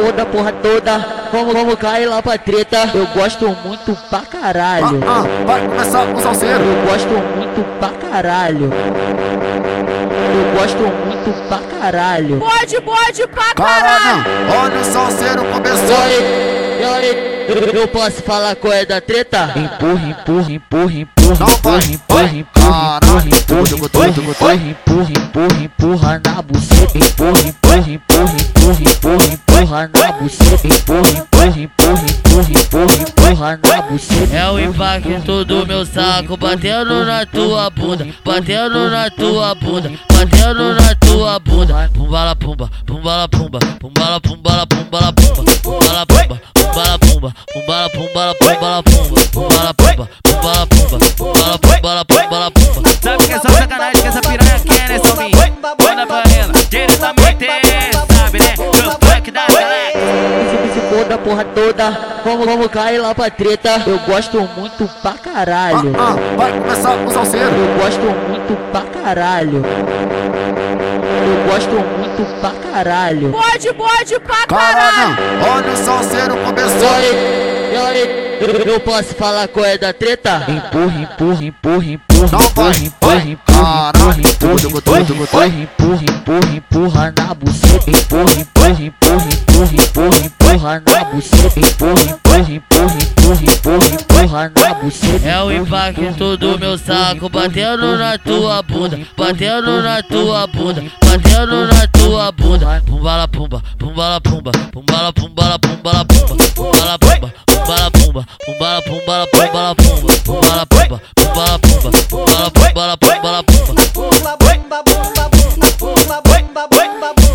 for da porra toda, vamos, vamos cair lá pra treta. Eu gosto muito pra caralho. Ah, ah, vai começar o salseiro. Eu gosto muito pra caralho. Eu gosto muito pra caralho. Pode, pode pra Caralho, caralho. olha o salseiro E começou. aí, e aí, eu- posso falar qual é da treta? Empurra, empurra, empurra, empurra, empurra, empurra, empurra, empurra, empurra, empurra, empurra, empurra, empurra na buceta, empurra, empurra, empurra, empurra, empurra, empurra na buceta, empurra, empurra, empurra, empurra, empurra, empurra na buceta. É o impacto do meu saco batendo na tua bunda, batendo na tua bunda, batendo na tua bunda. Pumbala pumba, pumbala pumba, pumbala pumbala pumbala pumba, pumbala pumba, pumbala pumba, pumbala pumbala pumbala pumba, pumbala pumba, pumbala pumba, pumbala pumbala pumbala pumba. Sabe que é só sacanagem que essa piranha quer, né, Salminho? Manda pra ela, diretamente, Se, se for da porra toda, vamos, vamos cair lá pra treta. Eu gosto muito pra caralho. Ah, ah, vai começar o salseiro. Eu gosto muito pra caralho. Eu gosto muito pra caralho. Pode, pode pra Caralho, caralho. olha o salseiro E começou. aí, e aí, eu- eu posso falar qual é da treta? Empurra, empurra, empurra, empurra, Não vai, empurra, empurra, vai. empurra, empurra, empurra, empurra, empurra, empurra, empurra na buceta, empurra, empurra, empurra, empurra, empurra, empurra na buceta, empurra, empurra, empurra, empurra, empurra, empurra na buceta. É o impacto do meu saco batendo na tua bunda, batendo na tua bunda, batendo na tua bunda. Pumbala pumba, pumbala pumba, pumbala pumbala pumbala pumba, pumbala pumba, pumbala pumba, pumbala pumbala pumbala pumba, pumbala pumba, pumbala pumba, pipa, bola, bola, bola, bola, pipa. Bomba, bomba, bomba, bomba, bomba, bomba, bomba, bomba.